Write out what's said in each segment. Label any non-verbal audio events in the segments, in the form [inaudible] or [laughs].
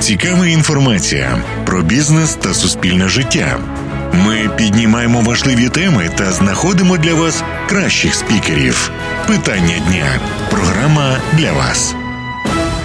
цікава інформація про бізнес та суспільне життя. Ми піднімаємо важливі теми та знаходимо для вас кращих спікерів. Питання дня. Програма для вас.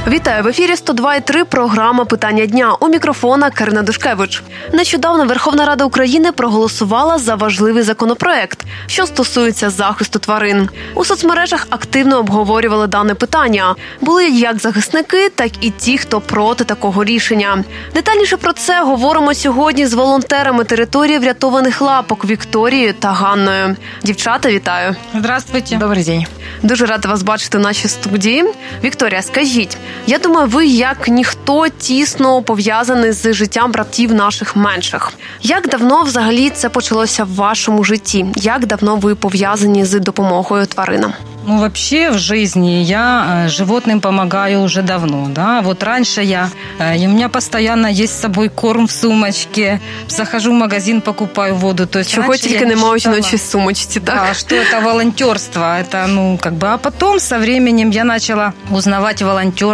Вітаю в ефірі 102,3 програма Питання дня у мікрофона Карина Душкевич. Нещодавно Верховна Рада України проголосувала за важливий законопроект, що стосується захисту тварин. У соцмережах активно обговорювали дане питання. Були як захисники, так і ті, хто проти такого рішення. Детальніше про це говоримо сьогодні з волонтерами території врятованих лапок Вікторією та Ганною. Дівчата, вітаю! Здравствуйте. Добрий день. Дуже рада вас бачити в нашій студії. Вікторія, скажіть, я думаю, ви як ніхто тісно пов'язаний з життям братів наших менших. Як давно взагалі це почалося в вашому житті? Як давно ви пов'язані з допомогою тваринам? Ну, вообще в жизни я э, животным помогаю уже давно, да. Вот раньше я, э, у меня постоянно есть с собой корм в сумочке, захожу в магазин, покупаю воду. То есть Чого раньше тільки я не немає у считала, жіночій сумочці, так? Да, что это волонтерство, это, ну, как бы, а потом со временем я начала узнавать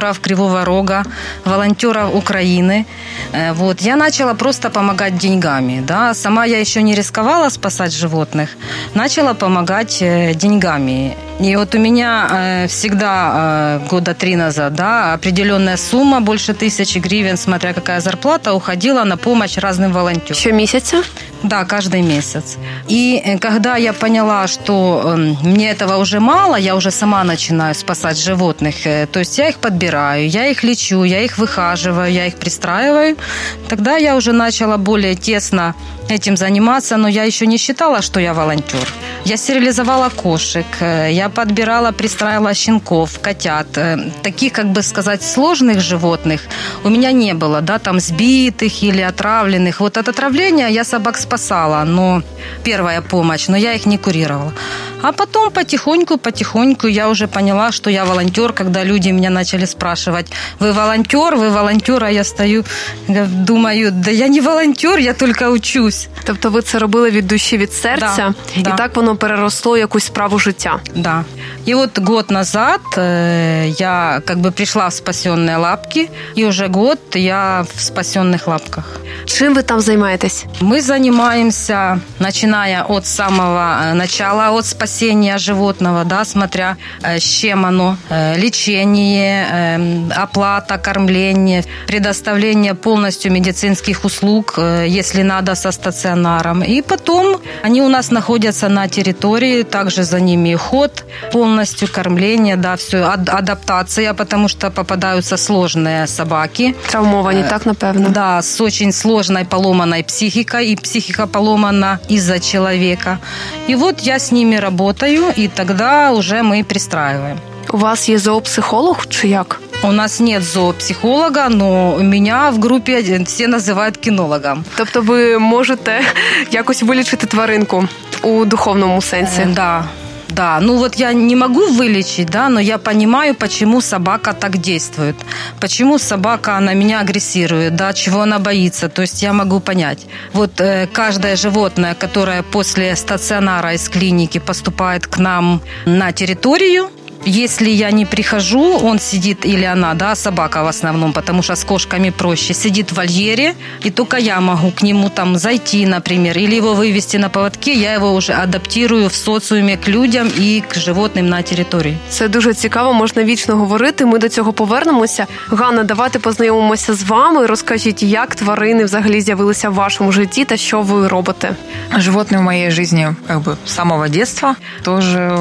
волонтеров Кривого Рога, волонтеров Украины, Э, вот, я начала просто помогать деньгами, да, сама я еще не рисковала спасать животных, начала помогать э, деньгами. И вот у меня э, всегда э, года три назад, да, определенная сумма, больше тысячи гривен, смотря какая зарплата, уходила на помощь разным волонтерам. Щомісяця? Да, каждый месяц. И э, когда я поняла, что э, мне этого уже мало, я уже сама начинаю спасать животных. Э, то есть я их подбираю, я их лечу, я их выхаживаю, я их пристраиваю. Тогда я уже начала более тесно этим заниматься, но я еще не считала, что я волонтер. Я стерилизовала кошек, э, я подбирала, пристраивала щенков, котят. Э, Таких, как бы сказать, сложных животных у меня не было, да, там сбитых или отравленных. Вот от отравления я собак спасала, но первая помощь, но я их не курировала. А потом потихоньку, потихоньку я уже поняла, что я волонтер, когда люди меня начали спрашивать, вы волонтер, вы волонтер, а я стою, думаю, да я не волонтер, я только учусь. Тобто ви це робили від душі, від серця, Да, да. і так воно переросло в якусь справу життя. Да. И вот год назад э, я как бы пришла в спасенные лапки, и уже год я в спасенных лапках. Чим ви там займаєтесь? Мы занимаемся, начиная от самого э, начала, от спасения животного, да, смотря э, с чем оно, э, лечение, э, оплата, кормление, предоставление полностью медицинских услуг, если надо, со стационаром. И потом они у нас находятся на территории, также за ними уход, полностью кормление, да, все, адаптация, потому что попадаются сложные собаки. Травмовані, так напевно. Да, с очень сложной поломанной психикой, и психика поломана из-за человека. И вот я с ними работаю, и тогда уже мы пристраиваем. У вас є зоопсихолог чи як? У нас нет зоопсихолога, но меня в группе все называют кинологом. Тобто ви можете якось вилічити тваринку у духовному сенсі. Э, Да, Да. Ну вот я не могу вылечить, да, но я понимаю, почему собака так действует. Почему собака на меня агрессирует, да, чего она боится. То есть я могу понять. Вот э, каждое животное, которое после стационара из клиники поступает к нам на территорию, если я не прихожу, он сидит, или она, да, собака в основном, потому что с кошками проще, сидит в вольере, и только я могу к нему там зайти, например, или его вывести на поводке, я его уже адаптирую в социуме к людям и к животным на территории. Це дуже цікаво, можна вічно говорити. Ми до цього повернемося. Ганна, давайте познайомимося з вами. Розкажіть, як тварини взагалі з'явилися в вашому житті та що ви робите? Животные в моей жизни как бы с самого детства. Тоже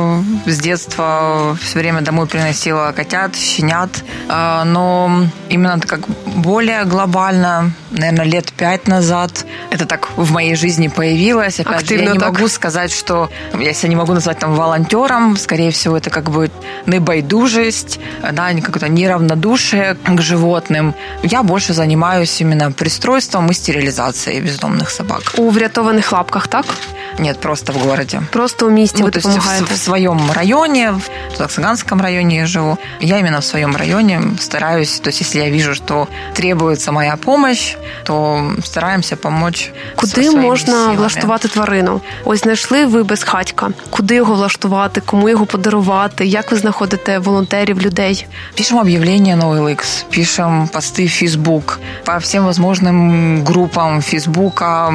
с детства все время домой приносила котят, щенят. А, Но именно как более глобально, наверное, лет пять назад, это так в моей жизни появилось. Опять же, Активно я не так. могу сказать, что я себя не могу назвать там волонтером. Скорее всего, это как бы небайдужесть, да, какое-то неравнодушие к животным. Я больше занимаюсь именно пристройством и стерилизацией бездомных собак. У врятованих лапках, так? Нет, просто в городе. Просто у місті Ну, ви то есть допомагаєте? в, в своем районе, в Саксаганском районе я живу. Я именно в своем районе стараюсь, то есть если я вижу, что требуется моя помощь, то стараемся помочь. Куди своими можна силами. влаштувати тварину? Ось знайшли ви безхатька. Куди його влаштувати, кому його подарувати? Як ви знаходите волонтерів, людей? Пишем объявления на OLX, пишем посты в Facebook, по всем возможным группам Фейсбука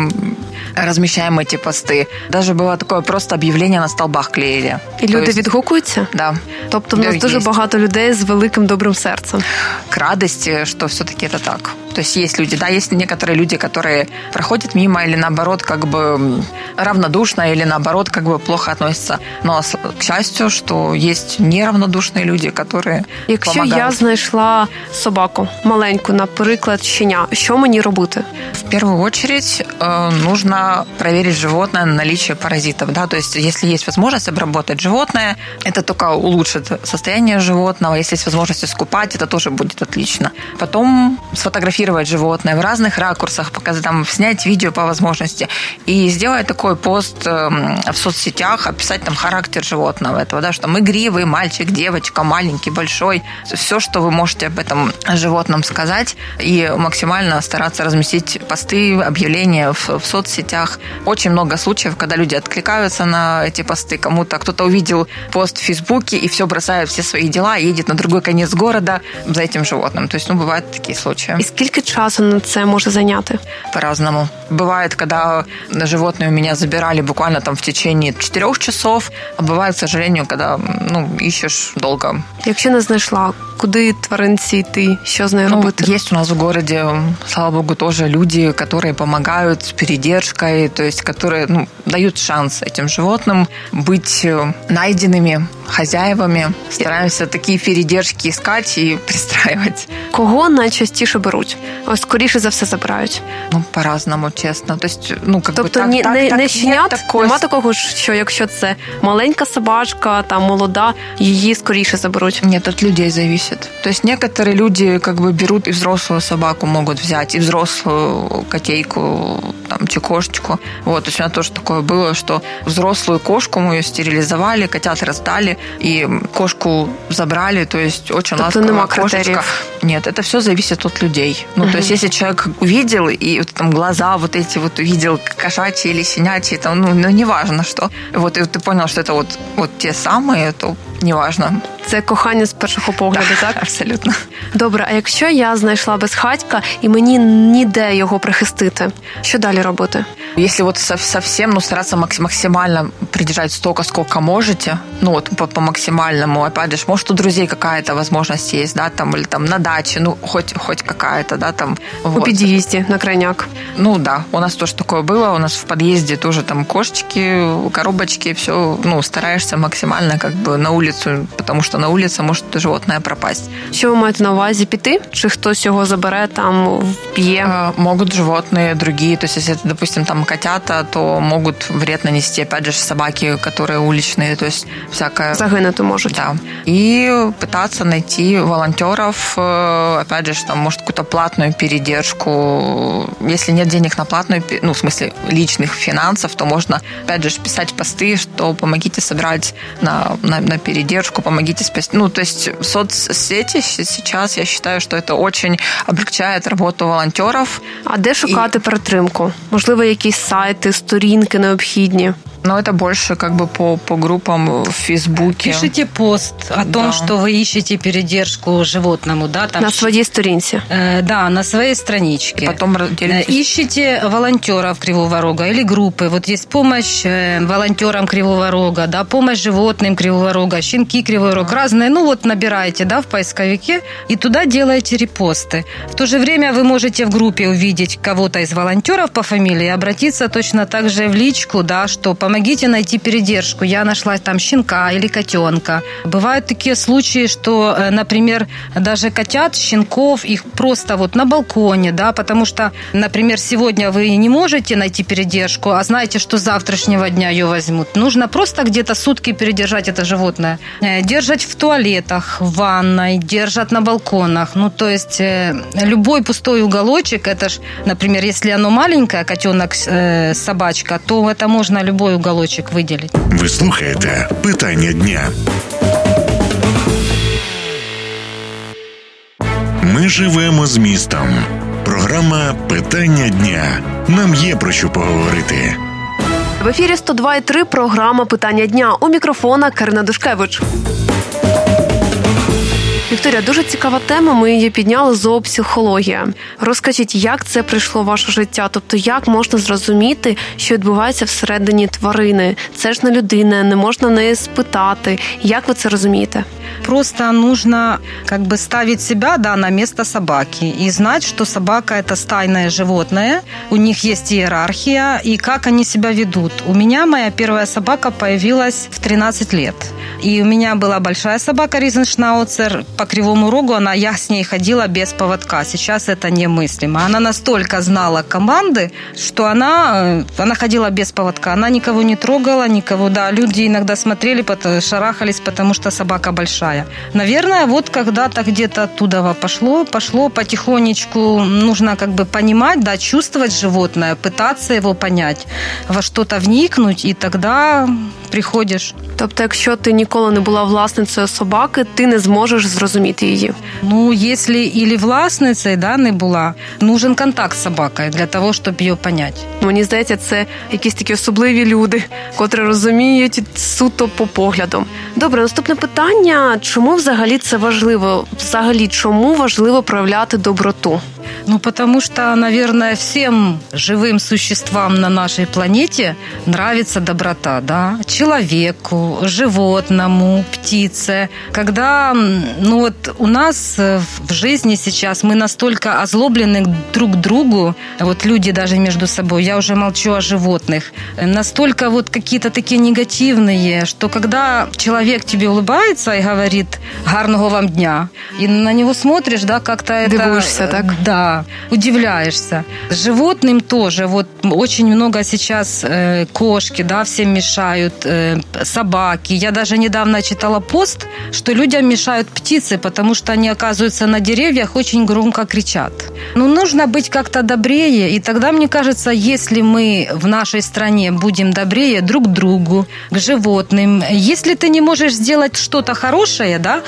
размещаем эти посты. Даже было такое просто объявление на столбах клеили. І То люди есть, відгукуються? Да. Тобто в нас Є. дуже багато людей з великим добрим серцем. К радости, что все-таки это так. То есть есть люди, да, есть некоторые люди, которые проходят мимо или наоборот как бы равнодушно или наоборот как бы плохо относятся. Но к счастью, что есть неравнодушные люди, которые Якщо помогают. я знайшла собаку маленьку, наприклад, щеня, що мені робити? В первую очередь э, нужно проверить животное на наличие паразитов. Да? То есть, если есть возможность обработать животное, это только улучшит состояние животного. Если есть возможность искупать, это тоже будет отлично. Потом сфотографировать животное в разных ракурсах, показать, там, снять видео по возможности и сделать такой пост э, в соцсетях, описать там характер животного этого, да, что мы игривый, мальчик, девочка, маленький, большой. Все, что вы можете об этом животном сказать и максимально стараться разместить посты, объявления в, в соцсетях. Очень много случаев, когда люди откликаются на эти посты. Кому-то кто-то увидел пост в Фейсбуке и все бросает все свои дела, едет на другой конец города за этим животным. То есть, ну, бывают такие случаи скільки часу на це може зайняти? по-разному. Бывает, когда животные у меня забирали буквально там в течение четырех часов, а бывает, к сожалению, когда ну, ищешь долго. Якщо не знайшла, куди тваринці йти, що з нею Ну, робити? есть у нас в городе, слава богу, тоже люди, которые помогают с передержкой, то есть которые ну, дают шанс этим животным быть э, найденными хозяевами. Стараемся такие передержки искать и [laughs] пристраивать. Кого найчастіше беруть? Ось скоріше за все забирають. Ну, по-разному, честно. То есть, ну, как бы Тобто так, ні, так, не, так не нет щенят, такой нема такого, що якщо це маленька собачка, там молода, її скоріше заберуть. Нет, от людей зависит. То есть некоторые люди как бы берут и взрослую собаку могут взять, и взрослую котейку, там, чекошечку. Вот, то есть у меня тоже такое было, что взрослую кошку мы ее стерилизовали, котят раздали, и кошку забрали, то есть очень Тобто ласковая нема кошечка. критериїв? Нет, это все зависит от людей. Ну, то есть если человек увидел, и вот там глаза вот эти вот увидел, кошачьи или щенячьи, там, ну, ну неважно что. Вот, и ты понял, что это вот, вот те самые, то неважно. Це кохання з першого погляду, так? Абсолютно. [laughs] Добре, а якщо я знайшла безхатька і мені ніде його прихистити, що далі робити? Если вот сов- совсем, ну, стараться макс- максимально придержать столько, сколько можете, ну, вот по, по максимальному, опять же, может, у друзей какая-то возможность есть, да, там, или там на даче, ну, хоть, хоть какая-то, да, там. У Вот. під'їзді на крайняк. Ну, да, у нас тоже такое было, у нас в подъезде тоже там кошечки, коробочки, все, ну, стараешься максимально как бы на улицу, потому что на улице может животное пропасть. Що ви маєте на увазі піти? Чи хтось його забере там вп'є? Э, Могут животные другие, то есть если это, допустим, там котята, то могут вред нанести, опять же, собаки, которые уличные, то есть всякое... Загинути можуть. Да. И пытаться найти волонтеров, э, опять же, там, может, какую-то платную передержку. Если нет денег на платную, пе- ну, в смысле, личных финансов, то можно, опять же, писать посты, что помогите собрать на, на, на передержку, помогите спасти. Ну, то есть соцсети щ- сейчас, я считаю, что это очень облегчает работу волонтеров. А де шукати перетримку? Можливо, якісь сайти, сторінки необхідні. Но это больше как бы по, по группам в Фейсбуке. Пишите пост о том, Да. что вы ищете передержку животному, да, там на своїй сторінці. Э, да, на своей страничке. И потом Э, делитесь. Ищите волонтеров Кривого Рога или группы. Вот есть помощь э, волонтерам Кривого Рога, да, помощь животным Кривого Рога, щенки Кривой Рог, разные. Ну вот набираете, да, в поисковике и туда делаете репосты. В то же время вы можете в группе увидеть кого-то из волонтеров по фамилии и обратиться точно так же в личку, да, что помогите найти передержку. Я нашла там щенка или котенка. Бывают такие случаи, что, э, например, даже котят, щенков, их просто вот на балконе, да, потому что, например, сегодня вы не можете найти передержку, а знаете, что завтрашнего дня ее возьмут. Нужно просто где-то сутки передержать это животное. Э, держать в туалетах, в ванной, держат на балконах. Ну, то есть э, любой пустой уголочек, это ж, например, если оно маленькое, котенок, собачка, то это можно любой уголочек выделить. Ви слухаєте питання дня. Ми живемо з містом. Програма Питання дня. Нам є про що поговорити. В ефірі 102,3 програма Питання дня. У мікрофона Карина Душкевич. Вікторія, дуже цікава тема. Ми її підняли зоопсихологія. Розкажіть, як це прийшло в ваше життя? Тобто, як можна зрозуміти, що відбувається всередині тварини? Це ж не людина, не можна в неї спитати. Як ви це розумієте? Просто нужно как бы ставить себя да, на место собаки и знать, что собака – это стайное животное, у них есть иерархия и как они себя ведут. У меня моя первая собака появилась в 13 лет. И у меня была большая собака Ризеншнауцер. По Кривому Рогу она, я с ней ходила без поводка. Сейчас это немыслимо. Она настолько знала команды, что она, э, она ходила без поводка. Она никого не трогала, никого. Да, люди иногда смотрели, шарахались, потому что собака большая. Наверное, вот когда-то где-то оттуда пошло, пошло потихонечку. Нужно как бы понимать, да, чувствовать животное, пытаться его понять, во что-то вникнуть, и тогда приходиш. Тобто, якщо ти ніколи не була власницею собаки, ти не зможеш зрозуміти її. Ну, якщо і власницею да, не була, нужен контакт з собакою для того, щоб її поняти. Мені здається, це якісь такі особливі люди, котрі розуміють суто по поглядам. Добре, наступне питання: чому взагалі це важливо? Взагалі, чому важливо проявляти доброту? Ну, потому что, наверное, всем живым существам на нашей планете нравится доброта, да, человеку, животному, птице. Когда, ну вот у нас в жизни сейчас мы настолько озлоблены друг другу, вот люди даже между собой, я уже молчу о животных, настолько вот какие-то такие негативные, что когда человек тебе улыбается и говорит «гарного вам дня», и на него смотришь, да, как-то это... Дивишься, так? Да, удивляешься. Животным тоже. Вот очень много сейчас э, кошки, да, всем мешают, э, собаки. Я даже недавно читала пост, что людям мешают птицы, потому что они оказываются на деревьях, очень громко кричат. Ну, нужно быть как-то добрее, и тогда, мне кажется, если мы в нашей стране будем добрее друг к другу, к животным, если ты не можешь сделать что-то хорошее, да,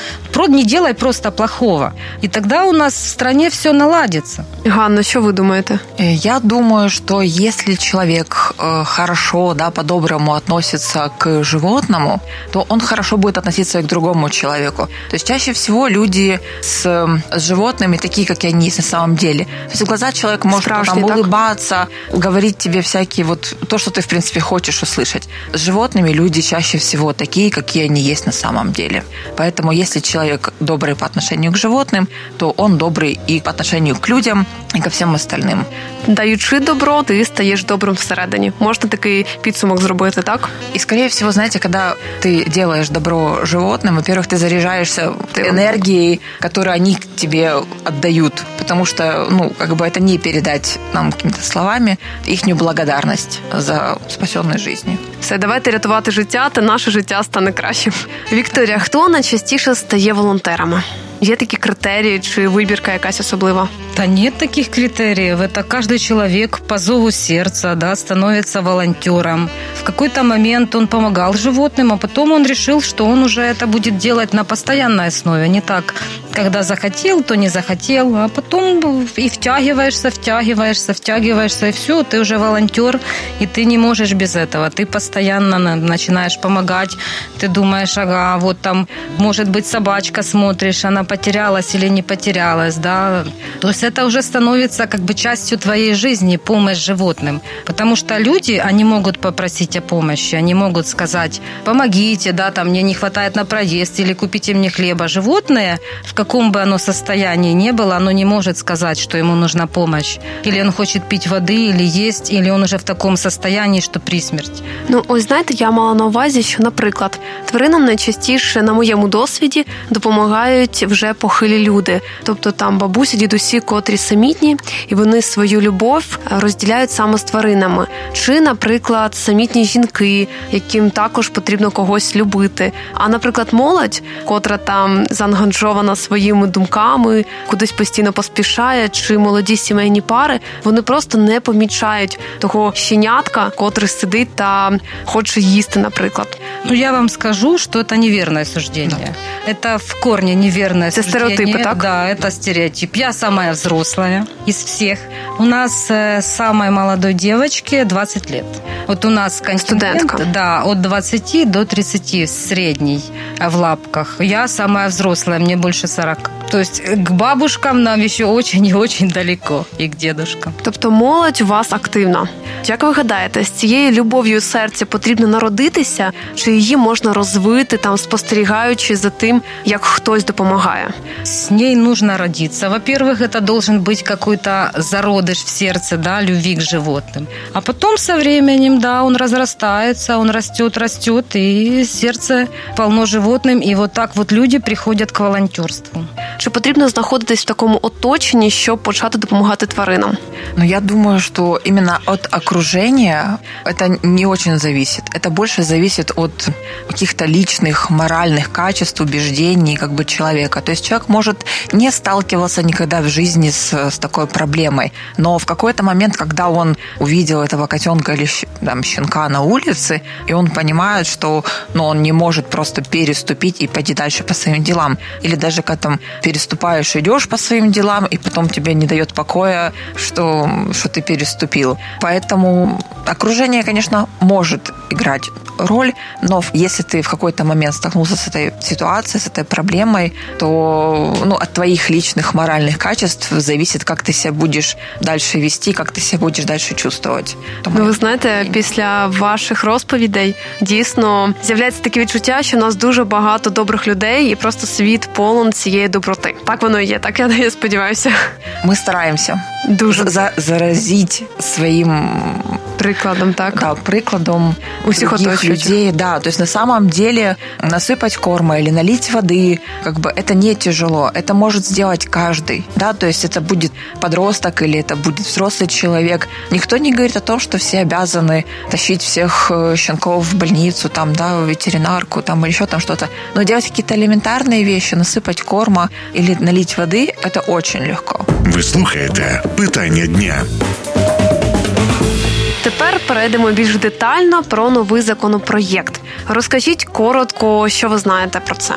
не делай просто плохого. И тогда у нас в стране все наладится. Ганна, что вы думаете? Э, я думаю, что если человек э, хорошо, да, по-доброму относится к животному, то он хорошо будет относиться и к другому человеку. То есть чаще всего люди с, с животными такие, как они есть на самом деле. То есть в глаза человек может там, улыбаться, говорить тебе всякие вот то, что ты в принципе хочешь услышать. С животными люди чаще всего такие, какие они есть на самом деле. Поэтому если человек добрый по отношению к животным, то он добрый и по отношению к людям, і ко всім остальним. Даючи добро, ти стаєш добрим всередині. Можна такий підсумок зробити, так? И, скорее всего, знаете, когда ты делаешь добро животным, во-первых, ты заряжаешься энергией, которую они тебе отдают. Потому что, ну, как бы это не передать нам какими-то словами їхню благодарність за спасенні жизни. Все, давайте рятувати життя, та наше життя стане кращим. Вікторія, хто найчастіше стає волонтерами? Є такі критерії чи вибірка якась особлива? Да нет таких критериев. Это каждый человек по зову сердца да, становится волонтером. В какой-то момент он помогал животным, а потом он решил, что он уже это будет делать на постоянной основе. Не так, когда захотел, то не захотел, а потом и втягиваешься, втягиваешься, втягиваешься, и все, ты уже волонтер, и ты не можешь без этого. Ты постоянно начинаешь помогать, ты думаешь, ага, вот там, может быть, собачка смотришь, она потерялась или не потерялась, да. То есть это уже становится как бы частью твоей жизни, помощь животным. Потому что люди, они могут попросить о помощи, они могут сказать, помогите, да, там мне не хватает на проезд или купите мне хлеба. Животные в каком бы оно состоянии не было, оно не может сказать, что ему нужна помощь. Или он хочет пить воды, или есть, или он уже в таком состоянии, що при смерті. Ну, ось знаєте, я мала на увазі, що, наприклад, тваринам найчастіше на моєму досвіді допомагають вже похилі люди, тобто там бабусі, дідусі, котрі самітні, і вони свою любов розділяють саме з тваринами. Чи, наприклад, самітні жінки, яким також потрібно когось любити. А, наприклад, молодь, котра там заангажована своїми думками, кудись постійно поспішає, чи молоді сімейні пари, вони просто не помічають того щенятка, котрий сидить та хоче їсти, наприклад. Ну, я вам скажу, что это неверное суждение. Это в корне неверное Это суждение. стереотипы, так? Да, это стереотип. Я самая взрослая из всех. У нас э, самой молодой девочке 20 лет. Вот у нас контингент, Студентка. да, от 20 до 30 средний э, в лапках. Я самая взрослая, мне больше 40. 40 То есть э, к бабушкам нам еще очень и очень далеко, и к дедушкам. Тобто молодь у вас активна. Як ви гадаєте, з цією любов'ю серця потрібно народитися, чи її можна розвити там, спостерігаючи за тим, як хтось допомагає? С ней нужно родиться. Во-первых, это должен быть какой-то зародыш в сердце, да, любви к животным. А потом со временем, да, он разрастается, он растет, растет, и сердце полно животным. И вот так вот люди приходят к волонтерству. Чи потрібно знаходитись в такому оточенні, щоб почати допомагати тваринам? Но я думаю, что именно от окружения это не очень зависит. Это больше зависит от каких-то личных, моральных качеств, убеждений как бы человека. То есть человек может не сталкиваться никогда в жизни с, с такой проблемой, но в какой-то момент, когда он увидел этого котенка или там, щенка на улице, и он понимает, что ну, он не может просто переступить и пойти дальше по своим делам. Или даже когда там переступаешь, идешь по своим делам, и потом тебе не дает покоя, что, что ты переступил. Поэтому окружение, конечно, может играть роль, но если ты в какой-то момент столкнулся с этой ситуацией, с этой проблемой, то ну, от твоих личных моральных качеств зависит, как ты себя будешь дальше вести, как ты себя будешь дальше чувствовать. Ну, ви знаєте, після ваших розповідей дійсно з'являється таке відчуття, що в нас дуже багато добрих людей, і просто світ полон цієї доброти. Так воно і є. Так я, я сподіваюся. Мы стараемся Дуже за- заразить своим прикладом, так да, прикладом У всех других оточуючих. Людей. Да, то есть на самом деле насыпать корма или налить воды, как бы это не тяжело. Это может сделать каждый. Да, то есть это будет подросток или это будет взрослый человек. Никто не говорит о том, что все обязаны тащить всех э, щенков в больницу, там, да, в ветеринарку, там, или еще там что-то. Но делать какие-то элементарные вещи, насыпать корма или налить воды, это очень легко. Ви слухаєте питання дня Тепер перейдемо більш детально про новий законопроєкт. Розкажіть коротко, що ви знаєте про це.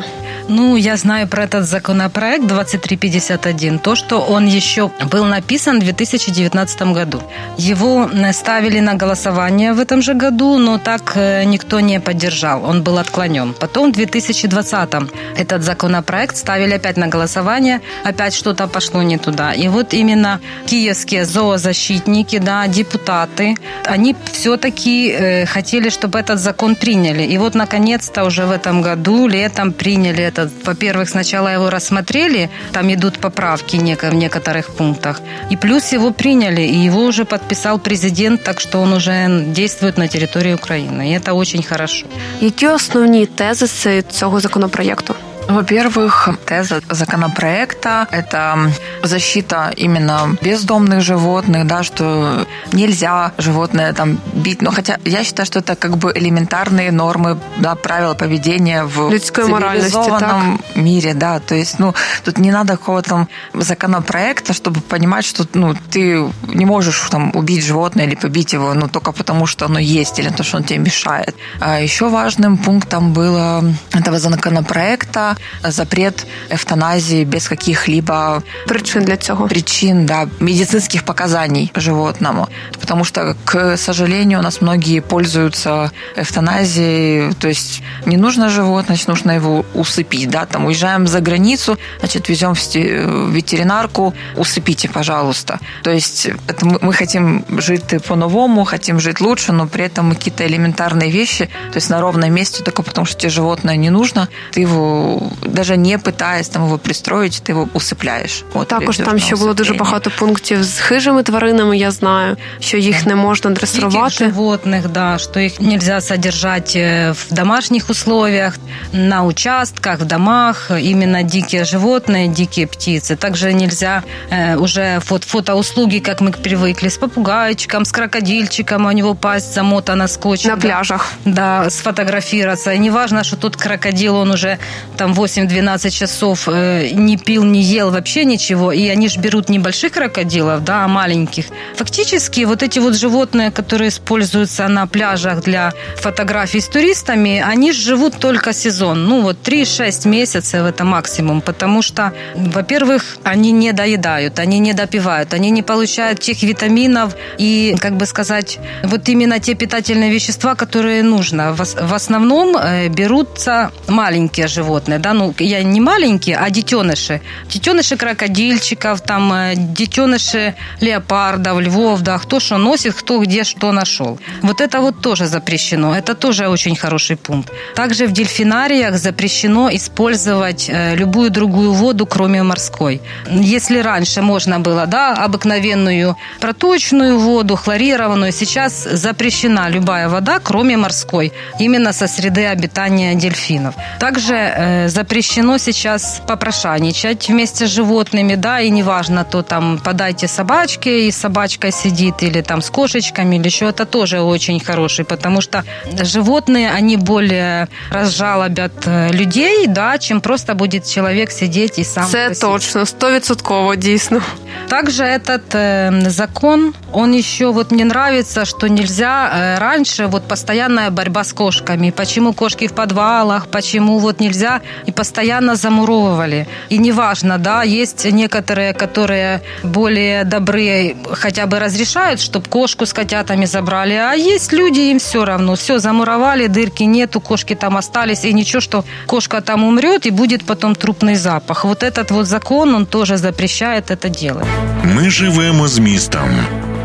Ну, я знаю про этот законопроект 2351, то, что он еще был написан в 2019 году. Его э, ставили на голосование в этом же году, но так э, никто не поддержал, он был отклонен. Потом в 2020 этот законопроект ставили опять на голосование, опять что-то пошло не туда. И вот именно киевские зоозащитники, да, депутаты, они все-таки э, хотели, чтобы этот закон приняли. И вот, наконец-то, уже в этом году, летом приняли этот. Во-первых, сначала его рассмотрели, там идут поправки неко- в некоторых пунктах. И плюс его приняли, и его уже подписал президент, так что он уже действует на территории Украины. И это очень хорошо. Які основні тезиси цього законопроєкту? Во-первых, теза законопроекта – это защита именно бездомных животных, да, что нельзя животное там бить. Но хотя я считаю, что это как бы элементарные нормы, да, правила поведения в Людской цивилизованном мире, да. То есть, ну, тут не надо какого-то там законопроекта, чтобы понимать, что, ну, ты не можешь там убить животное или побить его, ну, только потому, что оно есть или то, что он тебе мешает. А еще важным пунктом было этого законопроекта запрет эвтаназии без каких-либо Причин для цього. причин, да, медицинских показаний животному. потому что, к сожалению, у нас многие пользуются эвтаназией, то есть не нужно животное, значит, нужно его усыпить, да, там уезжаем за границу, значит, везем в ветеринарку, усыпите, пожалуйста. То есть это мы, мы хотим жить по-новому, хотим жить лучше, но при этом какие-то элементарные вещи, то есть на ровном месте, только потому что тебе животное не нужно, ты его, даже не пытаясь там его пристроить, ти його усипляєш. От, Також там ще було дуже багато пунктів з хижими тваринами. Я знаю, що їх не можна дресувати. Диких животных, да, что их нельзя содержать э, в домашних условиях, на участках, в домах, именно дикие животные, дикие птицы. Также нельзя э, уже фото фотоуслуги, как мы привыкли, с попугайчиком, с крокодильчиком, у него пасть замотана скотчем. На пляжах. Да, сфотографироваться. И не важно, что тот крокодил, он уже там 8-12 часов э, не пил, не ел вообще ничего. И они же берут небольших крокодилов, да, а маленьких. Фактически вот эти вот животные, которые используются на пляжах для фотографий с туристами, они живут только сезон. Ну вот 3-6 месяцев это максимум, потому что, во-первых, они не доедают, они не допивают, они не получают тех витаминов и, как бы сказать, вот именно те питательные вещества, которые нужно. В основном э, берутся маленькие животные, да, ну я не маленькие, а детеныши. Детеныши крокодильчиков, там э, детеныши леопардов, львов, да, кто что носит, кто где что нашел. Вот это вот тоже запрещено. Это тоже очень хороший пункт. Также в дельфинариях запрещено использовать э, любую другую воду, кроме морской. Если раньше можно было, да, обыкновенную проточную воду, хлорированную, сейчас запрещена любая вода, кроме морской, именно со среды обитания дельфинов. Также э, запрещено сейчас попрошайничать вместе с животными, да, и неважно, то там подайте собачке, и собачка сидит, или там с кошечками, или еще, это тоже очень хороший, потому что животные, они более разжалобят э, людей, да, чем просто будет человек сидеть и сам Це точно, стовідсотково, дійсно. Также этот э, закон, он еще вот мне нравится, что нельзя э, раньше вот постоянная борьба с кошками. Почему кошки в подвалах, почему вот нельзя и постоянно замуровывали. И неважно, да, есть некоторые, которые более добрые, хотя бы разрешают, чтобы кошку с котятами забрали, а есть люди, им все равно, все замуровали, дырки нету, кошки там остались, и ничего, что кошка там умрет и будет потом трупный запах. Вот этот вот закон, он тоже запрещает это делать. Ми живемо з містом.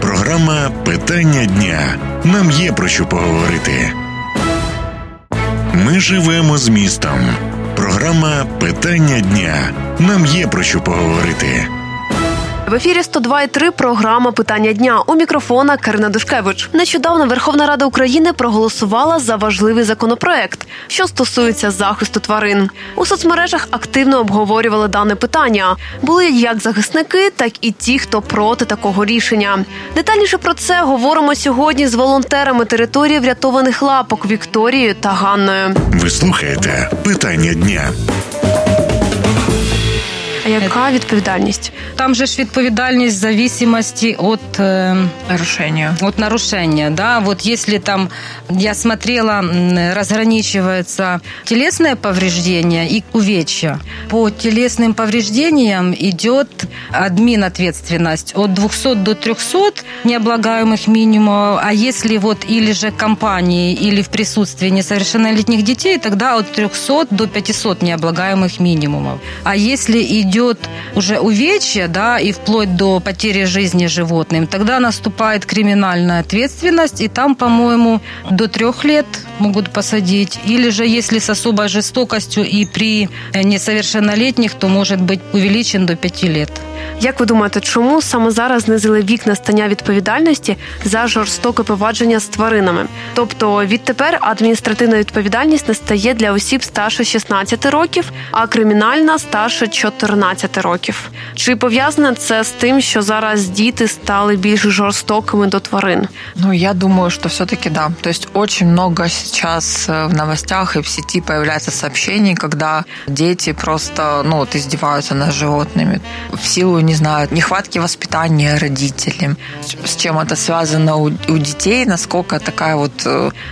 Програма Питання дня. Нам є про що поговорити. Ми живемо з містом. Програма Питання дня. Нам є про що поговорити. В ефірі 102,3 програма Питання дня у мікрофона Карина Душкевич. Нещодавно Верховна Рада України проголосувала за важливий законопроект, що стосується захисту тварин. У соцмережах активно обговорювали дане питання. Були як захисники, так і ті, хто проти такого рішення. Детальніше про це говоримо сьогодні з волонтерами території врятованих лапок Вікторією та Ганною. Ви слухаєте питання дня. А яка відповідальність? Там же ж відповідальність в зависимости от э, нарушения. От нарушения, да. Вот если там, я смотрела, разграничивается телесное повреждение и увечья. По телесным повреждениям идет админ ответственность от 200 до 300 необлагаемых минимумов, а если вот или же компании, или в присутствии несовершеннолетних детей, тогда от 300 до 500 необлагаемых минимумов. А если идет уже увечье, да, и вплоть до потери жизни животным, тогда наступает криминальная ответственность, и там, по-моему, до трех лет могут посадить. Или же, если с особой жестокостью и при несовершеннолетних, то может быть увеличен до пяти лет. Як ви думаєте, чому саме зараз знизили вік настання відповідальності за жорстоке повадження з тваринами? Тобто відтепер адміністративна відповідальність настає для осіб старше 16 років, а кримінальна старше 14 років. Чи пов'язане це з тим, що зараз діти стали більш жорстокими до тварин? Ну, я думаю, что все-таки да. То есть очень много сейчас в новостях и в сети появляется сообщений, когда дети просто, ну, вот издеваются над животными в силу, не знаю, нехватки воспитания родителям. С чем это связано у, у детей, насколько такая вот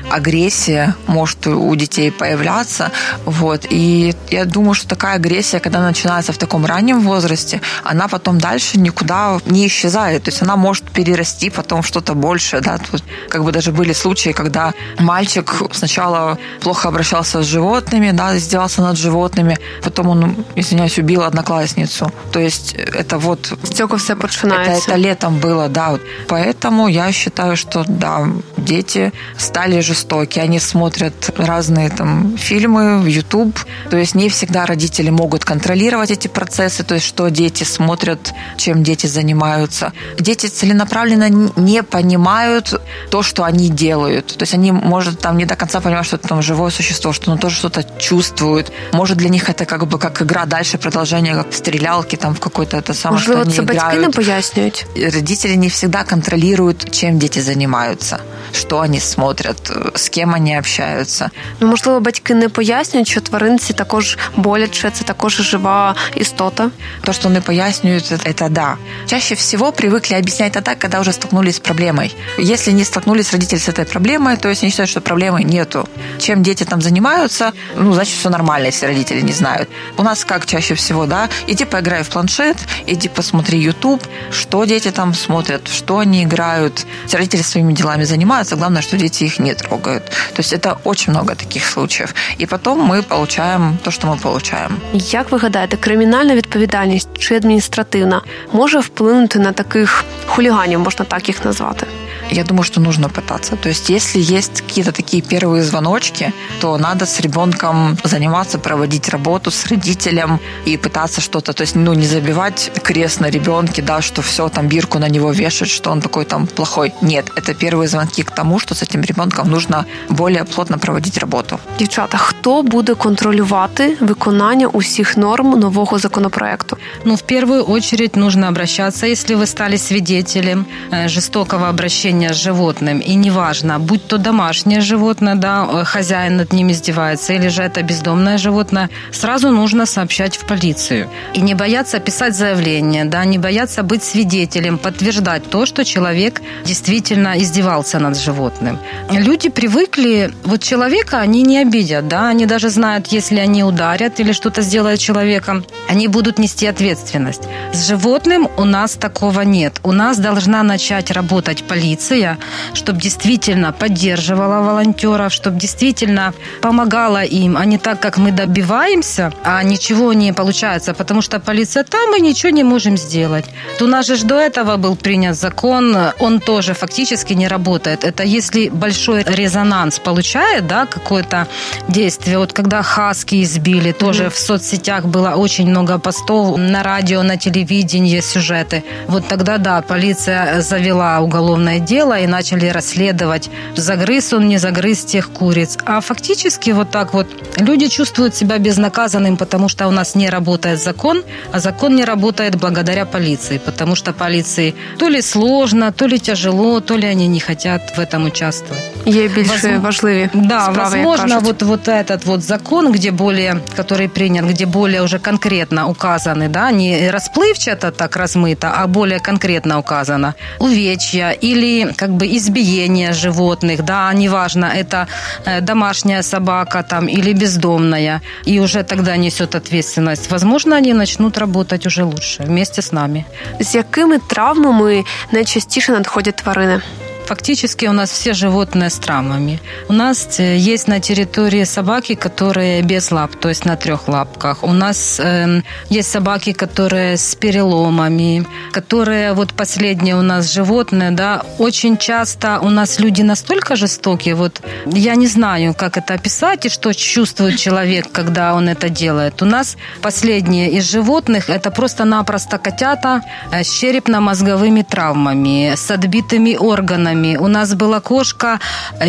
агрессия может у детей появляться. Вот. И я думаю, что такая агрессия, когда начинается в таком раннем возрасте, она потом дальше никуда не исчезает. То есть она может перерасти потом что-то большее. Да? Тут как бы даже были случаи, когда мальчик сначала плохо обращался с животными, да, издевался над животными, потом он, извиняюсь, убил одноклассницу. То есть это вот... С все починается. Это, это летом было, да. Поэтому я считаю, что да, дети стали жестокие. Они смотрят разные там фильмы в YouTube. То есть не всегда родители могут контролировать эти процессы, то есть что дети смотрят, чем дети занимаются. Дети целенаправленно не понимают то, что они делают. То есть они, может, там не до конца понимают, что это там живое существо, что оно тоже что-то чувствует. Может, для них это как бы как игра дальше, продолжение, как стрелялки там в какой-то это самое, Можливо, что це они батьки не пояснюють. Родители не всегда контролируют, чем дети занимаются, что они смотрят, с кем они общаются. Ну, можливо, батьки не пояснюють, що тваринці також боляче, це також жива істота. То, что они поясняют, это да. Чаще всего привыкли объяснять это так, когда уже столкнулись с проблемой. Если не столкнулись родители с этой проблемой, то есть они считают, что проблемы нету. Чем дети там занимаются, ну, значит, все нормально, если родители не знают. У нас как чаще всего, да, иди поиграй в планшет, иди посмотри YouTube, что дети там смотрят, что они играют. Родители своими делами занимаются, главное, что дети их не трогают. То есть это очень много таких случаев. И потом мы получаем то, что мы получаем. Як ви гадаєте, кримінальна відповідальність чи адміністративна може вплинути на таких хуліганів, можна так їх назвати? Я думаю, что нужно пытаться. То есть, если есть какие-то такие первые звоночки, то надо с ребенком заниматься, проводить работу с родителем и пытаться что-то, то есть, ну, не забивать крест на ребенке, да, что все, там, бирку на него вешать, что он такой там плохой. Нет, это первые звонки к тому, что с этим ребенком нужно более плотно проводить работу. Дівчата, хто буде контролювати виконання усіх норм нового законопроекту? Ну, в первую очередь нужно обращаться, если вы стали свидетелем э, жестокого обращения с животным. И неважно, будь то домашнее животное, да, э, хозяин над ним издевается, или же это бездомное животное, сразу нужно сообщать в полицию. И не бояться писать заявление, да, не бояться быть свидетелем, подтверждать то, что человек действительно издевался над животным. Люди привыкли, вот человека они не обидят, да, они даже знают, если они ударят или что-то сделают человеком, они будут нести ответственность. С животным у нас такого нет. У нас должна начать работать полиция, чтобы действительно поддерживала волонтеров, чтобы действительно помогала им, а не так, как мы добиваемся, а ничего не получается, потому что полиция там, мы ничего не можем сделать. У нас же до этого был принят закон, он тоже фактически не работает. Это если большой резонанс получает, да, какое-то действие. Вот когда хаски избили, тоже Мгм. в соцсетях было очень много постов, на радио, на телевидении сюжеты. Вот тогда, да, полиция завела уголовное дело и начали расследовать, загрыз он, не загрыз тех куриц. А фактически вот так вот люди чувствуют себя безнаказанным, потому что у нас не работает закон, а закон не работает благодаря полиции, потому что полиции то ли сложно, то ли тяжело, то ли они не хотят в этом участвовать. Є більш Возможно. важливі Да, справи, як возможно, кажуть. вот, вот этот вот закон, где более, который принят, где более уже конкретно указаны, да, не расплывчато так размыто, а более конкретно указано увечья или как бы избиение животных, да, неважно, это э, домашняя собака там или бездомная, и уже тогда несет ответственность. Возможно, они начнут работать уже лучше вместе с нами. З якими травмами найчастіше надходять тварини? Фактически у нас все животные с травмами. У нас э, есть на территории собаки, которые без лап, то есть на трех лапках. У нас эм, есть собаки, которые с переломами, которые вот последние у нас животные, да, очень часто у нас люди настолько жестокие, вот я не знаю, как это описать и что чувствует человек, когда он это делает. У нас последние из животных это просто-напросто котята э, с черепно-мозговыми травмами, с отбитыми органами. У нас была кошка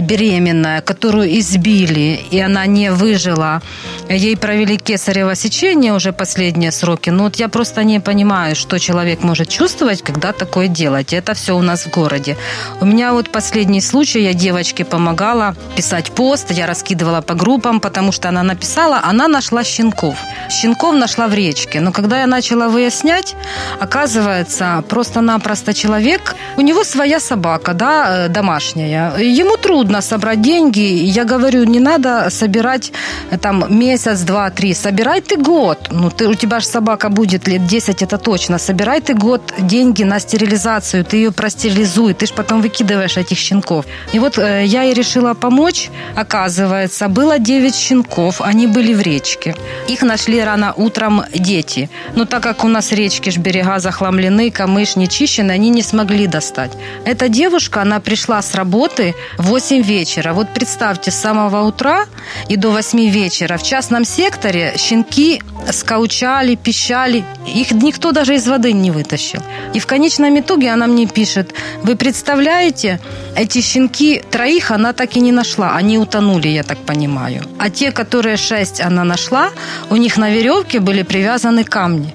беременная, которую избили, и она не выжила. Ей провели кесарево сечение уже последние сроки. Но вот я просто не понимаю, что человек может чувствовать, когда такое делать. Это все у нас в городе. У меня вот последний случай, я девочке помогала писать пост, я раскидывала по группам, потому что она написала, она нашла щенков. Щенков нашла в речке. Но когда я начала выяснять, оказывается, просто-напросто человек, у него своя собака, да, да, домашняя. Ему трудно собрать деньги. Я говорю, не надо собирать там месяц, два, три. Собирай ты год. Ну, ты, у тебя же собака будет лет 10, это точно. Собирай ты год деньги на стерилизацию. Ты ее простерилизуй. Ты же потом выкидываешь этих щенков. И вот э, я и решила помочь. Оказывается, было 9 щенков. Они были в речке. Их нашли рано утром дети. Но так как у нас речки ж берега захламлены, камыш не чищены, они не смогли достать. Эта девушка, она пришла с работы в 8 вечера. Вот представьте, с самого утра и до 8 вечера в частном секторе щенки скаучали, пищали. Их никто даже из воды не вытащил. И в конечном итоге она мне пишет, вы представляете, эти щенки, троих она так и не нашла. Они утонули, я так понимаю. А те, которые шесть она нашла, у них на веревке были привязаны камни.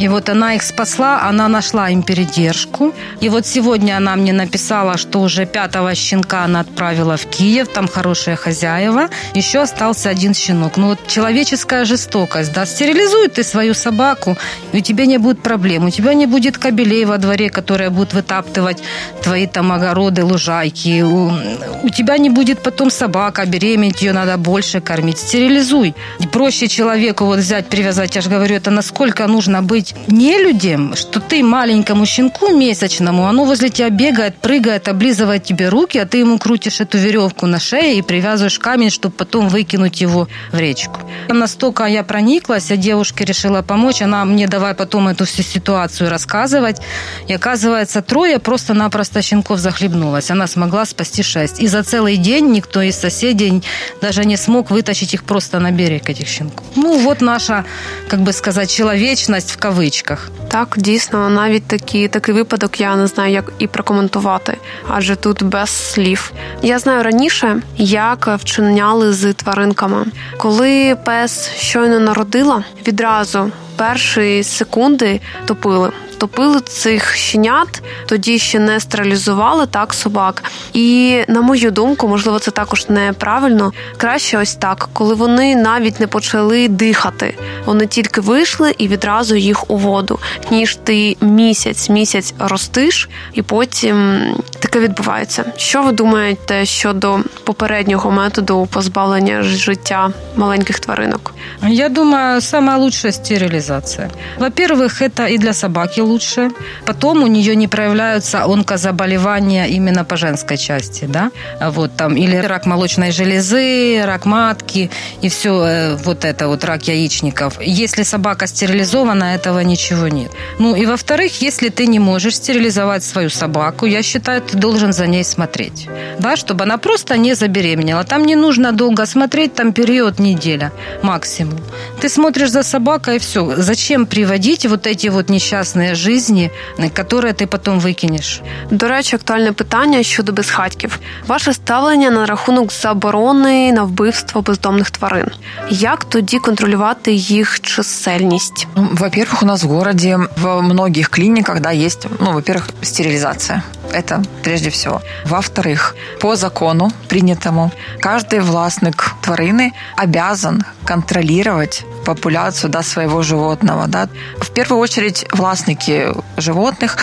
И вот она их спасла, она нашла им передержку. И вот сегодня она мне написала, что уже пятого щенка она отправила в Киев, там хорошие хозяева. Еще остался один щенок. Ну вот человеческая жестокость, да, стерилизуй ты свою собаку, и у тебя не будет проблем. У тебя не будет кобелей во дворе, которые будут вытаптывать твои там огороды, лужайки. У, у тебя не будет потом собака, беременеть ее надо больше кормить. Стерилизуй. И проще человеку вот взять, привязать, я же говорю, это насколько нужно быть быть нелюдям, что ты маленькому щенку месячному, оно возле тебя бегает, прыгает, облизывает тебе руки, а ты ему крутишь эту веревку на шее и привязываешь камень, чтобы потом выкинуть его в речку. Настолько я прониклась, а девушке решила помочь, она мне давай потом эту всю ситуацию рассказывать. И оказывается, трое просто-напросто щенков захлебнулась. Она смогла спасти шесть. И за целый день никто из соседей даже не смог вытащить их просто на берег, этих щенков. Ну, вот наша, как бы сказать, человечность в кавычках кавичках. Так, дійсно, навіть такі, такий випадок я не знаю, як і прокоментувати, адже тут без слів. Я знаю раніше, як вчиняли з тваринками. Коли пес щойно народила, відразу перші секунди топили топили цих щенят, тоді ще не стерилізували так собак. І на мою думку, можливо, це також неправильно. Краще ось так, коли вони навіть не почали дихати. Вони тільки вийшли і відразу їх у воду. Ніж ти місяць місяць ростиш, і потім таке відбувається. Що ви думаєте щодо попереднього методу позбавлення життя маленьких тваринок? Я думаю, самая лучшая стерилизация. Во-первых, это и для собаки лучше. Потом у нее не проявляются онкозаболевания именно по женской части, да, вот там, или рак молочной железы, рак матки и все э, вот это вот рак яичников. Если собака стерилизована, этого ничего нет. Ну и во-вторых, если ты не можешь стерилизовать свою собаку, я считаю, ты должен за ней смотреть, да, чтобы она просто не забеременела. Там не нужно долго смотреть, там период неделя максимум Ты смотришь за собакой и все. Зачем приводить вот эти вот несчастные жизни, которые ти потім викинеш. До речі, актуальне питання щодо безхатьків. Ваше ставлення на рахунок заборони на вбивство бездомних тварин. Як тоді контролювати їх чисельність? Ну, во-первых, у нас в городе в многих клиниках да, есть, ну, во-первых, стерилизация. Это прежде всего. Во-вторых, по закону принятому, каждый властник тварины обязан контролировать популяцию да, своего животного. Да. В первую очередь властники животных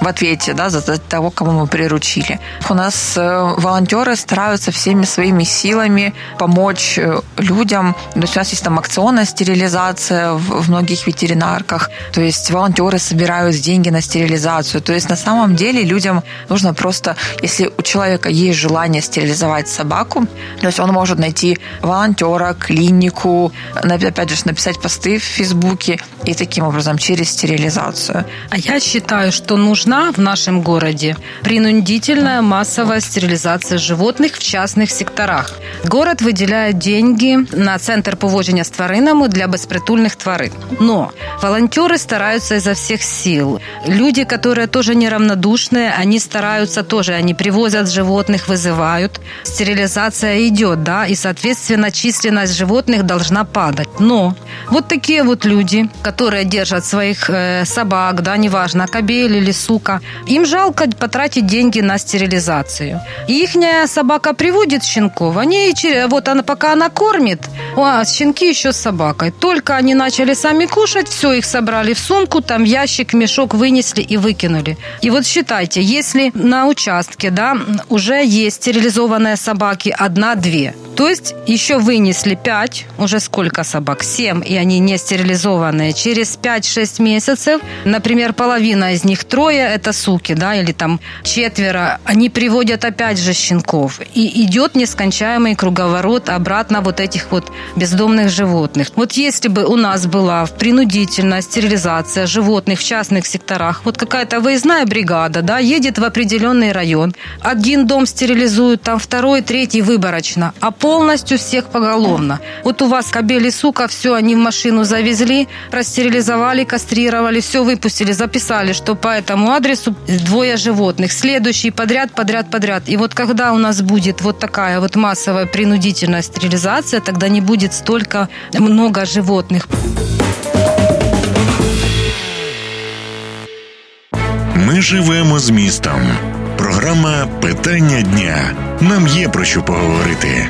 в ответе да, за того, кого мы приручили. У нас э, волонтеры стараются всеми своими силами помочь э, людям. То есть есть там акционная стерилизация в многих ветеринарках. То есть волонтеры собирают деньги на стерилизацию. То есть на самом деле людям нужно просто, если у человека есть желание стерилизовать собаку, то есть он может найти волонтера, клинику, опять же, написать посты в Фейсбуке и таким образом через стерилизацию. А я считаю, что нужно нужна в нашем городе принудительная массовая стерилизация животных в частных секторах. Город выделяет деньги на центр поводження з тваринами для безпритульных тварин. Но волонтеры стараются изо всех сил. Люди, которые тоже неравнодушные, они стараются тоже, они привозят животных, вызывают. Стерилизация идет, да, и, соответственно, численность животных должна падать. Но вот такие вот люди, которые держат своих э, собак, да, неважно, кобель или сук, сука. Им жалко потратить деньги на стерилизацию. Ихняя собака приводит щенков, они, вот она, пока она кормит, а щенки еще с собакой. Только они начали сами кушать, все, их собрали в сумку, там ящик, мешок вынесли и выкинули. И вот считайте, если на участке, да, уже есть стерилизованные собаки одна-две, то есть еще вынесли 5, уже сколько собак? 7, и они не стерилизованные. Через 5-6 месяцев, например, половина из них трое, это суки, да, или там четверо, они приводят опять же щенков. И идет нескончаемый круговорот обратно вот этих вот бездомных животных. Вот если бы у нас была принудительная стерилизация животных в частных секторах, вот какая-то выездная бригада, да, едет в определенный район, один дом стерилизуют, там второй, третий выборочно, а по полностью всех поголовно. Вот у вас кобели, сука, все они в машину завезли, простерилизовали, кастрировали, все выпустили, записали, что по этому адресу двое животных. Следующий подряд, подряд, подряд. И вот когда у нас будет вот такая вот массовая принудительная стерилизация, тогда не будет столько много животных. Ми живемо з містом. Програма Питання дня. Нам є про що поговорити.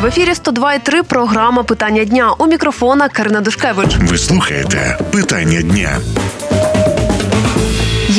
В ефірі 102,3 програма Питання дня у мікрофона Карина Душкевич. Ви слухаєте питання дня.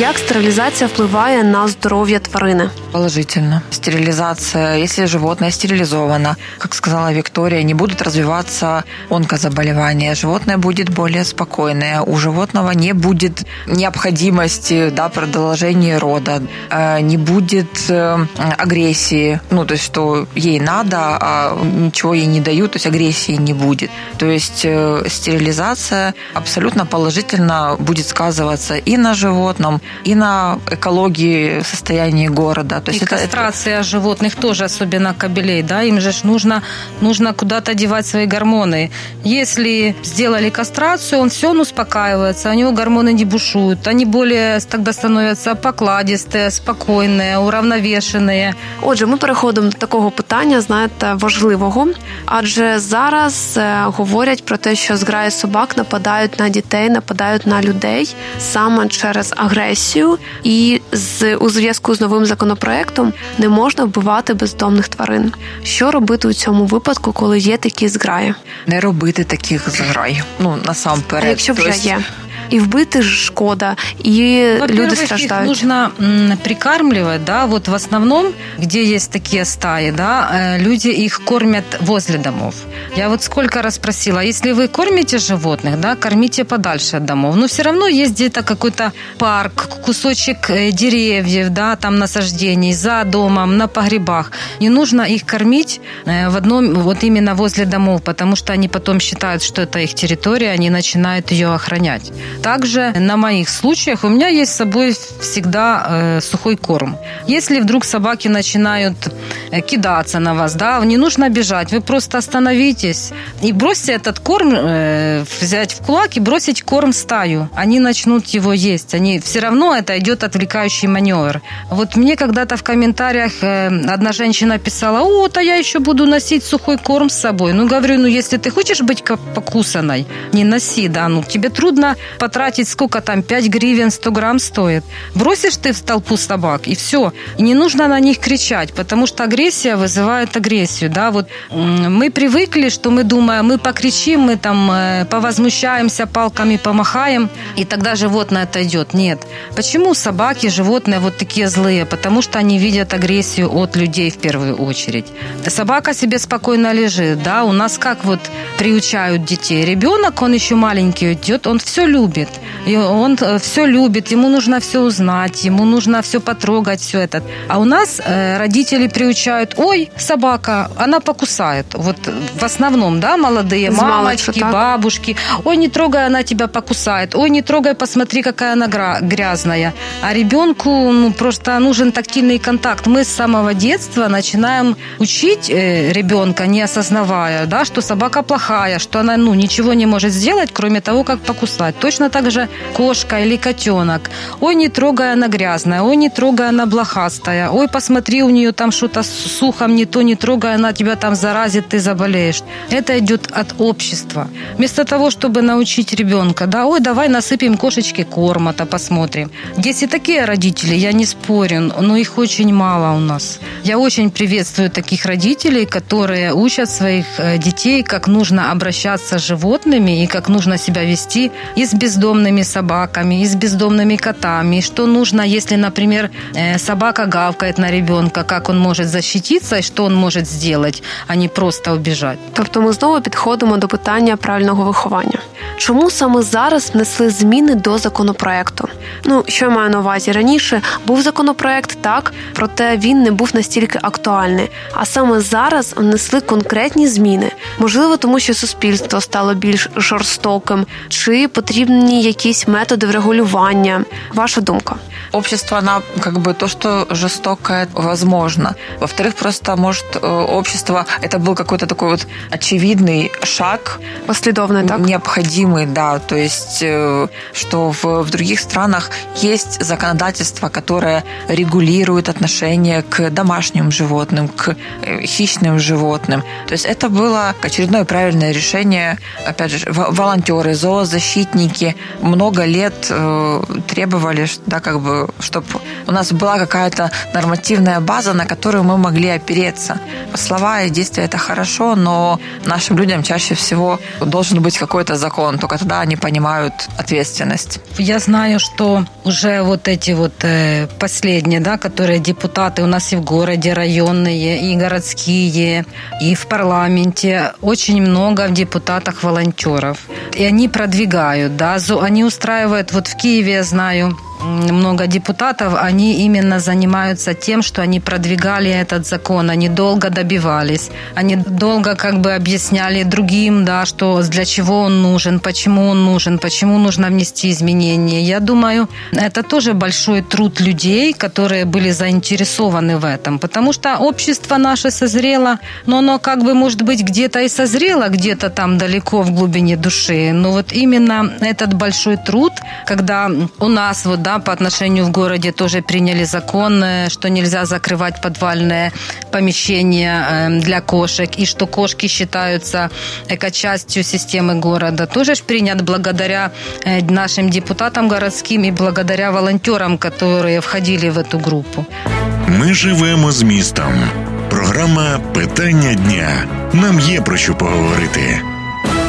Як стерилізація впливає на здоров'я тварини? Положительно. Стерилизация, если животное стерилизовано, как сказала Виктория, не будут развиваться онкозаболевания, животное будет более спокойное, у животного не будет необходимости да, продолжения рода, э, не будет э, агрессии, ну, то есть, что ей надо, а ничего ей не дают, то есть агрессии не будет. То есть э, стерилизация абсолютно положительно будет сказываться и на животном, и на экологии состоянии города. То есть и это, кастрация это... животных тоже, особенно кобелей, да, им же нужно, нужно куда-то девать свои гормоны. Если сделали кастрацию, он все, он успокаивается, у него гормоны не бушуют, они более тогда становятся покладистые, спокійні, уравновешені. Отже, ми переходимо до такого питання, знаєте, важливого, адже зараз говорять про те, що зграї собак нападають на дітей, нападають на людей саме через агресію агресію, і з у зв'язку з новим законопроектом не можна вбивати бездомних тварин. Що робити у цьому випадку, коли є такі зграї? Не робити таких зграй. Ну насамперед, якщо вже є и вбити шкода, и люди страждают. Их нужно прикармливать, да, вот в основном, где есть такие стаи, да, э, люди их кормят возле домов. Я вот сколько раз просила, если вы кормите животных, да, кормите подальше от домов, но все равно есть где-то какой-то парк, кусочек э, деревьев, да, там насаждений за домом, на погребах. Не нужно их кормить э, в одном, вот именно возле домов, потому что они потом считают, что это их территория, они начинают ее охранять. Также на моих случаях у меня есть с собой всегда э, сухой корм. Если вдруг собаки начинают э, кидаться на вас, да, не нужно бежать, вы просто остановитесь и бросьте этот корм, э, взять в кулак и бросить корм в стаю. Они начнут его есть. Они все равно это идет отвлекающий маневр. Вот мне когда-то в комментариях э, одна женщина писала, о, то я еще буду носить сухой корм с собой. Ну, говорю, ну, если ты хочешь быть покусанной, не носи, да, ну, тебе трудно потратить сколько там, 5 гривен, 100 грамм стоит. Бросишь ты в толпу собак, и все. И не нужно на них кричать, потому что агрессия вызывает агрессию, да, вот мы привыкли, что мы думаем, мы покричим, мы там э, повозмущаемся, палками помахаем, и тогда животное отойдет. Нет. Почему собаки, животные вот такие злые? Потому что они видят агрессию от людей в первую очередь. Собака себе спокойно лежит, да, у нас как вот приучают детей. Ребенок, он еще маленький идет, он все любит любит. И он э, все любит, ему нужно все узнать, ему нужно все потрогать, все это. А у нас э, родители приучают, ой, собака, она покусает. Вот в основном, да, молодые мамочки, бабушки. Ой, не трогай, она тебя покусает. Ой, не трогай, посмотри, какая она грязная. А ребенку ну, просто нужен тактильный контакт. Мы с самого детства начинаем учить э, ребенка, не осознавая, да, что собака плохая, что она ну, ничего не может сделать, кроме того, как покусать. Точно так же кошка или котенок. Ой, не трогай, она грязная. Ой, не трогай, она блохастая. Ой, посмотри, у нее там что-то с ухом не то, не трогай, она тебя там заразит, ты заболеешь. Это идет от общества. Вместо того, чтобы научить ребенка, да, ой, давай насыпем кошечке корма-то, посмотрим. Есть и такие родители, я не спорю, но их очень мало у нас. Я очень приветствую таких родителей, которые учат своих э, детей, как нужно обращаться с животными и как нужно себя вести и с бездомными собаками, и с бездомными котами, и что нужно, если, например, э, собака гавкает на ребенка, как он может защититься и что он может сделать, а не просто убежать. Тобто ми знову підходимо до питання правильного виховання. Чому саме зараз внесли зміни до законопроекту? Ну що я маю на увазі раніше? Був законопроект так, проте він не був настільки актуальний. А саме зараз внесли конкретні зміни. Можливо, тому що суспільство стало більш жорстоким, чи потрібні якісь методи врегулювання. Ваша думка? Общество, она как бы то, что жестокое, возможно. Во-вторых, просто, может, э, общество, это был какой-то такой вот очевидный шаг. Послідовний, так? Необходимый, да. То есть, э, что в, в других странах есть законодательство, которое регулирует отношение к домашним животным, к э, хищным животным. То есть это было очередное правильное решение. Опять же, волонтеры, зоозащитники много лет требовали, да, как бы чтобы у нас была какая-то нормативная база, на которую мы могли опереться. Слова и действия это хорошо, но нашим людям чаще всего должен быть какой-то закон, только тогда они понимают ответственность. Я знаю, что уже вот эти вот э, последние, да, которые депутаты у нас и в городе районные, и городские, и в парламенте, очень много в депутатах волонтеров. И они продвигают, да, они устраивают, вот в Киеве я знаю, много депутатов, они именно занимаются тем, что они продвигали этот закон, они долго добивались, они долго как бы объясняли другим, да, что для чего он нужен, почему он нужен, почему нужно внести изменения. Я думаю, это тоже большой труд людей, которые были заинтересованы в этом, потому что общество наше созрело, но оно как бы, может быть, где-то и созрело, где-то там далеко в глубине души, но вот именно этот большой труд, когда у нас вот, да, да, по отношению в городе тоже приняли закон, что нельзя закрывать подвальное помещение э, для кошек, и что кошки считаются эко-частью системы города. Тоже принят благодаря э, нашим депутатам городским и благодаря волонтерам, которые входили в эту группу. Ми живемо з містом. Програма Питання дня. Нам є про що поговорити.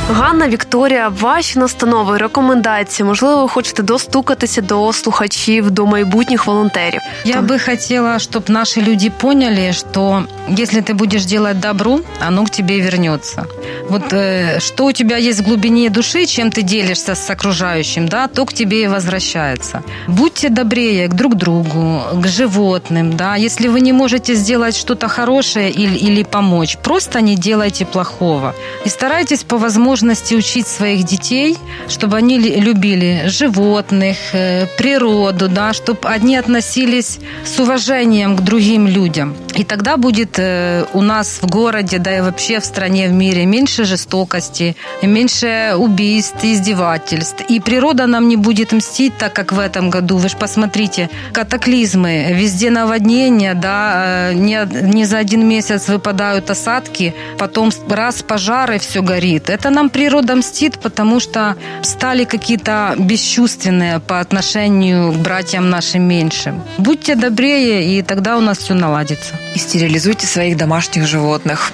Ганна Вікторія, ваші настанови, рекомендації, можливо, ви хочете достукатися до слухачів, до майбутніх волонтерів. Я бы хотела, чтобы наши люди поняли, что если ты будешь делать добро, оно к тебе вернется. Вот э, что у тебя есть в глубине души, чем ты делишься с окружающим, да, то к тебе и возвращается. Будьте добрее к друг другу, к животным, да. Если вы не можете сделать что-то хорошее или, или помочь, просто не делайте плохого. И старайтесь по возможности учить своих детей, чтобы они любили животных, э, природу, да, чтобы они относились с уважением к другим людям. И тогда будет э, у нас в городе, да и вообще в стране, в мире меньше жестокости, меньше убийств, издевательств. И природа нам не будет мстить, так как в этом году. Вы же посмотрите, катаклизмы, везде наводнения, да, э, не, не за один месяц выпадают осадки, потом раз пожары, все горит. Это нам природа мстит, потому что стали какие-то бесчувственные по отношению к братьям нашим меньшим. Будьте добрее, и тогда у нас все наладится. И стерилизуйте своих домашних животных.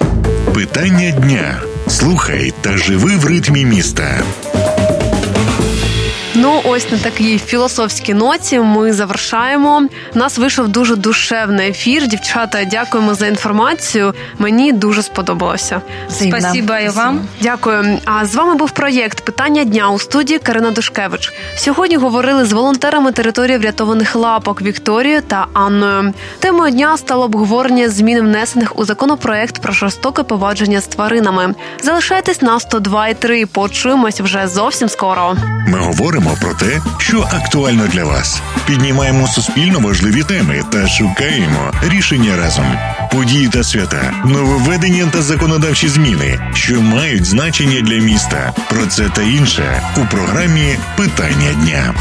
Питання дня. Слухай та живи в ритмі міста. Ну, ось на такій філософській ноті ми завершаємо. У нас вийшов дуже душевний ефір. Дівчата, дякуємо за інформацію. Мені дуже сподобалося. Спасибо і вам. Дякую. А з вами був проєкт Питання дня у студії Карина Душкевич. Сьогодні говорили з волонтерами території врятованих лапок Вікторією та Анною. Темою дня стало обговорення змін внесених у законопроект про жорстоке поводження з тваринами. Залишайтесь на 102,3. Почуємось вже зовсім скоро. Ми говоримо про те, що актуально для вас. Піднімаємо суспільно важливі теми та шукаємо рішення разом. Події та свята, нововведення та законодавчі зміни, що мають значення для міста. Про це та інше у програмі Питання дня.